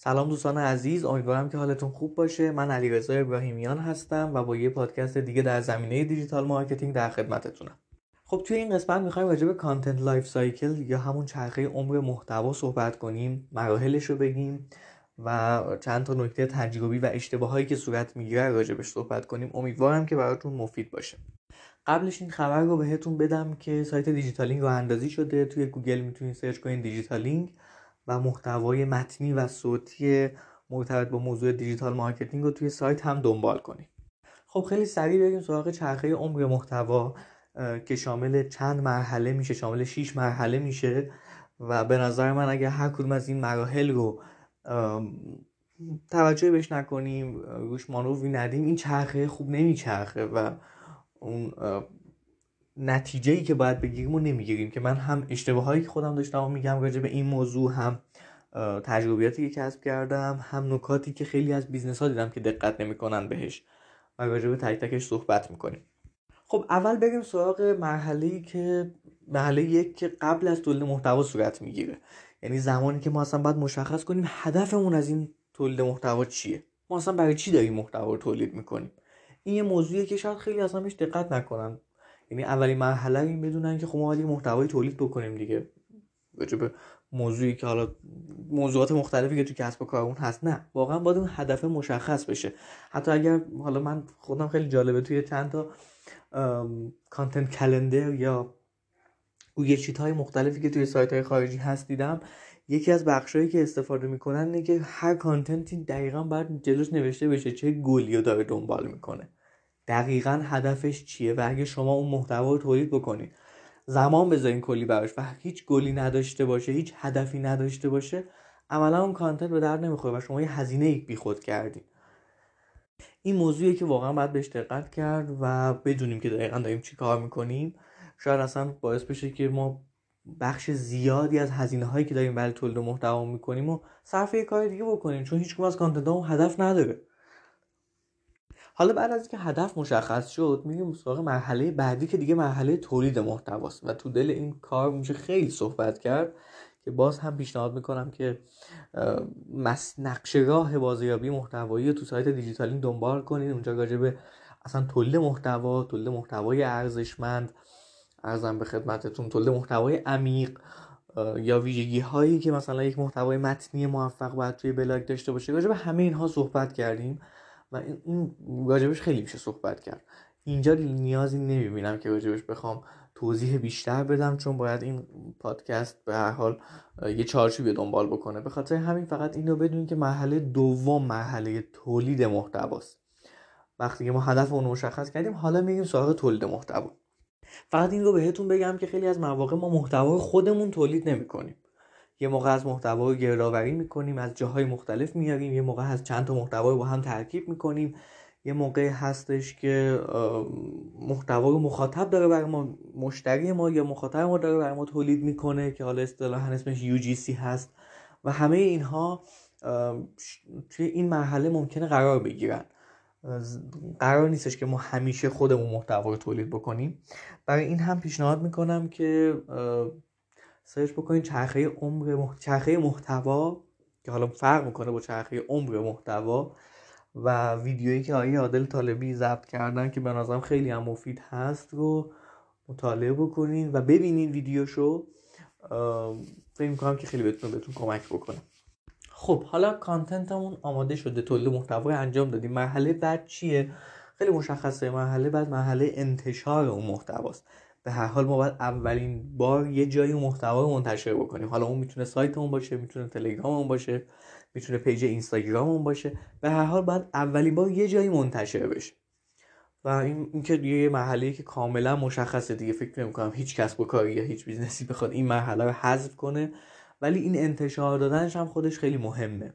سلام دوستان عزیز امیدوارم که حالتون خوب باشه. من علیرضا ابراهیمیان هستم و با یه پادکست دیگه در زمینه digital marketing در خدمتتونم. خب توی این قسمت می‌خوایم راجع به content life cycle یا همون چرخه عمر محتوا صحبت کنیم مراحلش رو بگیم و چند تا نکته تجربی و اشتباهایی که صورت می‌گیره راجع بهش صحبت کنیم. امیدوارم که براتون مفید باشه. قبلش این خبر رو بهتون بدم که سایت دیجیتالینگ راه اندازی شده. توی گوگل می‌تونید سرچ کنید دیجیتالینگ. و محتوای متنی و صوتی مرتبط با موضوع digital marketing رو توی سایت هم دنبال کنید خب خیلی سریع بریم سراغ چرخه عمر محتوا که شامل چند مرحله میشه شامل 6 مرحله میشه و به نظر من اگر هر کدوم از این مراحل رو توجه بهش نکنیم روش مانوری ندیم این چرخه خوب نمیچرخه و اون نتیجه ای که باید بگیریم و نمی‌گیریم که من هم اشتباه هایی که خودم داشتم و میگم راجع به این موضوع هم تجربیاتی که کسب کردم هم نکاتی که خیلی از business ها دیدم که دقت نمی‌کنن بهش و راجع به تک تکش صحبت می‌کنیم. خب اول بریم سراغ مرحله ای که مرحله یک که قبل از تولید محتوا صورت می‌گیره. یعنی زمانی که ما اصلا باید مشخص کنیم هدفمون از این تولید محتوا چیه. ما اصلا برای چی داریم محتوا تولید می‌کنیم؟ این یه موضوعیه که شاید خیلی اصلا بهش دقت نکنن. یعنی اولین مرحله این بدونن که خب ما باید محتوای تولید بکنیم دیگه. به موضوعی که حالا موضوعات مختلفی که تو کسب و کارمون هست. نه واقعا باید اون هدف مشخص بشه. حتی اگر حالا من خودم خیلی جالبه توی چند تا کانتنت کلندر یا شیت های مختلفی که توی سایت های خارجی هست دیدم. یکی از بخشهایی که استفاده می‌کنن اینه که هر کانتنتی دقیقا باید جلوش نوشته بشه چه گلی رو داره دنبال می‌کنه. دقیقا هدفش چیه و اگه شما اون محتوا رو تولید بکنید. زمان بذارین کلی براش و هیچ گلی نداشته باشه هیچ هدفی نداشته باشه عملا اون کانتنت به درد نمی‌خوره و شما یه هزینه بی بیخود کردین این موضوعیه که واقعا باید بهش دقت کرد و بدونیم که دقیقا داریم چی کار می‌کنیم. شاید اصلا باعث بشه که ما بخش زیادی از هزینه هایی که داریم برای تولید محتوا می‌کنیم و صرف یه کار دیگه بکنیم چون هیچ از کانتنت هدف نداره. حالا بعد از اینکه هدف مشخص شد میریم سراغ مرحله بعدی که دیگه مرحله تولید محتواست و تو دل این کار میشه خیلی صحبت کرد که باز هم پیشنهاد می‌کنم که نقش راه بازیابی محتوایی تو سایت دیجیتالی دنبال کنید اونجا راجع به اصلا تولید محتوا تولید محتوای ارزشمند ارزم به خدمتتون تولید محتوای عمیق یا ویژگی هایی که مثلا یک محتوای متنی موفق باید توی بلاگ داشته باشه. راجع به همه اینها صحبت کردیم. و این راجبش خیلی میشه صحبت کرد. اینجا نیازی نمی‌بینم که راجبش بخوام توضیح بیشتر بدم چون باید این پادکست به هر حال یه چارچوبی دنبال بکنه. به خاطر همین فقط این رو بدونید که مرحله دوم مرحله تولید محتواست. وقتی که ما هدف اون مشخص کردیم حالا میگیم سراغ تولید محتوا. فقط این رو بهتون بگم که خیلی از مواقع ما محتوا خودمون تولید نمی‌کنیم. یه موقع از محتوا گردآوری می‌کنیم از جاهای مختلف میاریم یه موقع از چند تا محتوا رو با هم ترکیب می‌کنیم. یه موقع هستش که محتوا رو مخاطب داره برای ما مشتری ما یا مخاطب ما داره برای ما تولید می‌کنه که حالا اصطلاحا اسمش UGC هست و همه اینها توی این مرحله ممکنه قرار بگیرن. قرار نیستش که ما همیشه خودمون محتوا رو تولید بکنیم. برای این هم پیشنهاد می‌کنم که سرچ بکنید چرخه عمر مح... چرخه محتوا که حالا فرق می‌کنه با چرخه عمر محتوا و ویدیویی که آیه عادل طالبی ضبط کردن که به نظرم خیلی هم مفید هست رو مطالعه بکنید و ببینید ویدیوشو. فکر می‌کنم که خیلی بتونه بهتون کمک بکنه. خب حالا کانتنتمون آماده شده. تولید محتوا انجام دادیم. مرحله بعد چیه؟ خیلی مشخصه. مرحله بعد مرحله انتشار اون محتواست. به هر حال ما باید اولین بار یه جایی محتوا رو منتشر بکنیم. حالا اون می‌تونه سایتمون باشه می‌تونه تلگراممون باشه می‌تونه page اینستاگراممون باشه. به هر حال باید اولین بار یه جایی منتشر بشه. و این اینکه یه مرحله که کاملا مشخصه دیگه فکر نمی‌کنم هیچ کسب و کاری یا هیچ business ی بخواد این مرحله رو حذف کنه. ولی این انتشار دادنش هم خودش خیلی مهمه.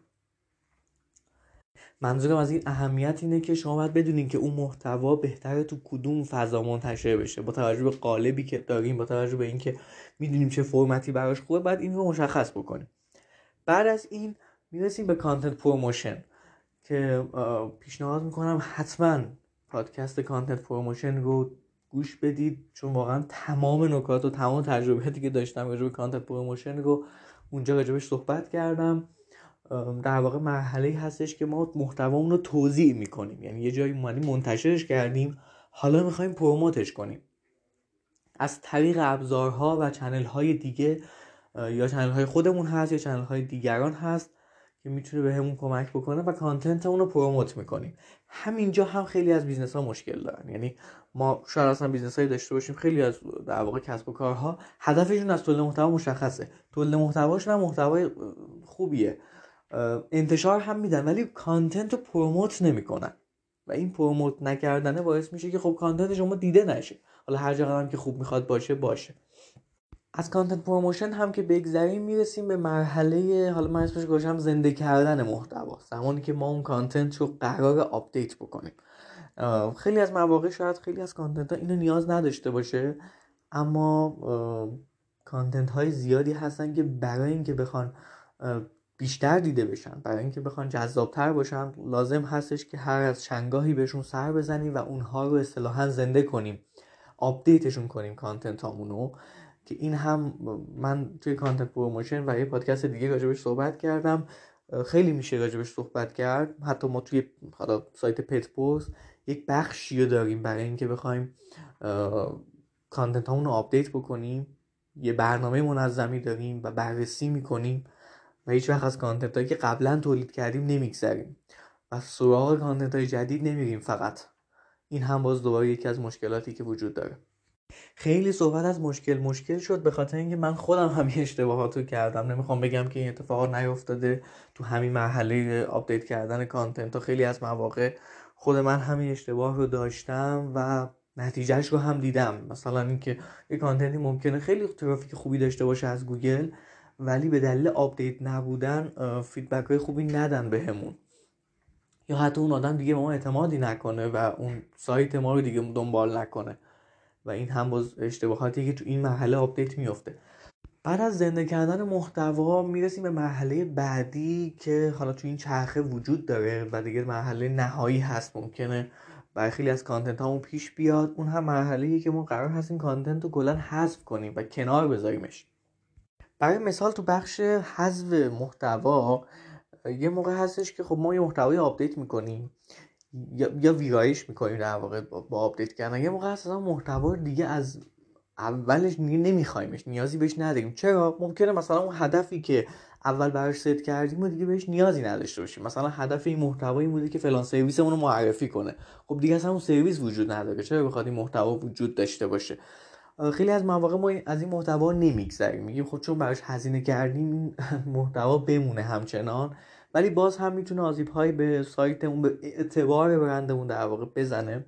منظورم از این اهمیت اینه که شما باید بدونین که اون محتوا بهتره تو کدوم فضا منتشر بشه. با توجه به قالبی که داریم با توجه به اینکه می‌دونیم چه فرمتی براش خوبه بعد این رو مشخص بکنیم. بعد از این می‌رسیم به content promotion که پیشنهاد می‌کنم حتما پادکست content promotion رو گوش بدید چون واقعا تمام نکات و تمام تجربیاتی که داشتم راجع به content promotion رو اونجا راجع بهش صحبت کردم. در واقع مرحله هستش که ما محتوامون رو توزیع می‌کنیم. یعنی یه جایی اومدیم منتشرش کردیم حالا می‌خوایم promote ش کنیم. از طریق ابزارها و channel های دیگه یا channel های خودمون هست یا channel های دیگران هست که می‌تونه بهمون کمک بکنه و content اون رو promote می‌کنیم. همینجا هم خیلی از business ها مشکل دارن. یعنی ما شاید اصلا business هایی داشته باشیم خیلی از در واقع کسب و کارها هدفشون از تولید محتوا مشخصه. تولید محتواشون هم محتوای خوبیه. انتشار هم میدن ولی content رو promote نمی‌کنن. و این promote نکردنه باعث میشه که خب content شما دیده نشه. حالا هر جا هم که خوب می‌خواد باشه باشه. از content promotion هم که بگذریم می‌رسیم به مرحله حالا من اسمش گذاشتم زنده کردن محتوا. زمانی که ما اون content رو قراره update بکنیم. خیلی از مواقع شاید خیلی از content ها اینو نیاز نداشته باشه اما content های زیادی هستن که برای اینکه بخوان بیشتر دیده بشن. برای اینکه بخوان جذابتر باشن لازم هستش که هر از چندگاهی بهشون سر بزنیم و اونها رو اصطلاحا زنده کنیم. update شون کنیم content هامونو که این هم من توی content promotion و یه پادکست دیگه راجبش صحبت کردم. خیلی میشه راجبش صحبت کرد. حتی ما توی حالا سایت پت پوست یک بخشی رو داریم برای اینکه بخوایم content هامون رو update بکنیم. یه برنامه منظمی داریم و بررسی می‌کنیم. و هیچ وقت از content هایی که قبلا تولید کردیم نمیگذریم و سراغ content های جدید نمیریم فقط. این هم باز دوباره یکی از مشکلاتی که وجود داره. خیلی صحبت از مشکل مشکل شد به خاطر اینکه من خودم همین اشتباهات رو کردم. نمی‌خوام بگم که این اتفاقات نیفتاده تو همین مرحله update کردن content و خیلی از مواقع خود من همین اشتباه رو داشتم و نتیجهش رو هم دیدم. مثلا اینکه یه content ی ممکنه خیلی ترافیک خوبی داشته باشه از گوگل ولی به دلیل update نبودن feedback های خوبی ندن بهمون. یا حتی اون آدم دیگه به ما اعتمادی نکنه و اون سایت ما رو دیگه دنبال نکنه. و این هم باز اشتباهاتی که تو این مرحله update میفته بعد از زنده کردن محتوا می‌رسیم به مرحله بعدی که حالا تو این چرخه وجود داره و دیگه مرحله نهایی هست ممکنه برای خیلی از content هامون پیش بیاد. اون هم مرحله که ما قرار هست این content رو کلا حذف کنیم و کنار بذاریمش. برای مثال تو بخش حذف محتوا یه موقع هستش که خب ما یه محتوای update می‌کنیم یا, یا ویرایش می‌کنیم در واقع با update کردن. یه موقع هست محتوا دیگه از اولش نمیخوایمش نیازی بهش نداریم. چرا؟ ممکنه مثلا اون هدفی که اول براش ست کردیم و دیگه بهش نیازی نداشته باشیم. مثلا هدف این محتوا این بوده که فلان سرویسمون رو معرفی کنه. خب دیگه اصلا اون سرویس وجود نداره. چرا بخواد این محتوا وجود داشته باشه؟ خیلی از مواقع ما از این محتوا نمیگذریم. میگیم خب چون براش هزینه کردیم این محتوا بمونه همچنان. ولی باز هم می‌تونه آزیب هایی به سایتمون به اعتبار برندمون در واقع بزنه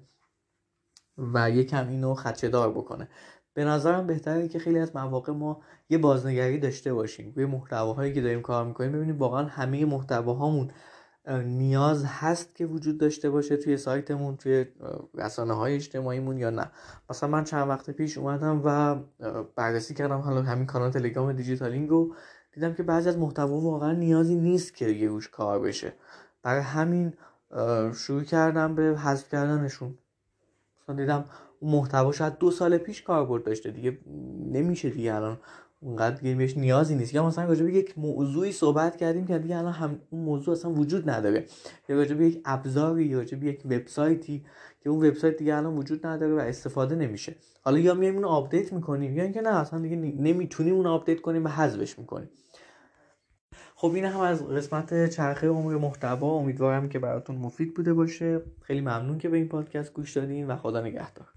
و یکم اینو خدشه دار بکنه. به نظرم بهتره که خیلی از مواقع ما یه بازنگری داشته باشیم. به محتواهایی که داریم کار می‌کنیم ببینیم واقعا همه محتواهامون نیاز هست که وجود داشته باشه توی سایتمون توی رسانه های اجتماعیمون یا نه. مثلا من چند وقت پیش اومدم و بررسی کردم حالا همین کانال تلگرام دیجیتالینگ رو. دیدم که بعضی از محتوا واقعا نیازی نیست که یه روش کار بشه. برای همین شروع کردم به حذف کردنشون. مثلا دیدم اون محتوا شاید دو سال پیش کاربرد داشته دیگه. نمیشه دیگه الان اونقدر دیگه بهش نیازی نیست. یا مثلا راجع یک موضوعی صحبت کردیم که دیگه الان هم اون موضوع اصلا وجود نداره. یا راجع یک ابزاری یا راجع یک وبسایتی که اون وبسایت دیگه الان وجود نداره و استفاده نمیشه. حالا یا میایم اونو update می‌کنیم یا اینکه نه اصلا دیگه نمی‌تونیم اونو update کنیم و حذفش می‌کنیم. خب این هم از قسمت چرخه عمر محتوا. امیدوارم که براتون مفید بوده باشه. خیلی ممنون که به این پادکست گوش دادین و خدا نگهدار.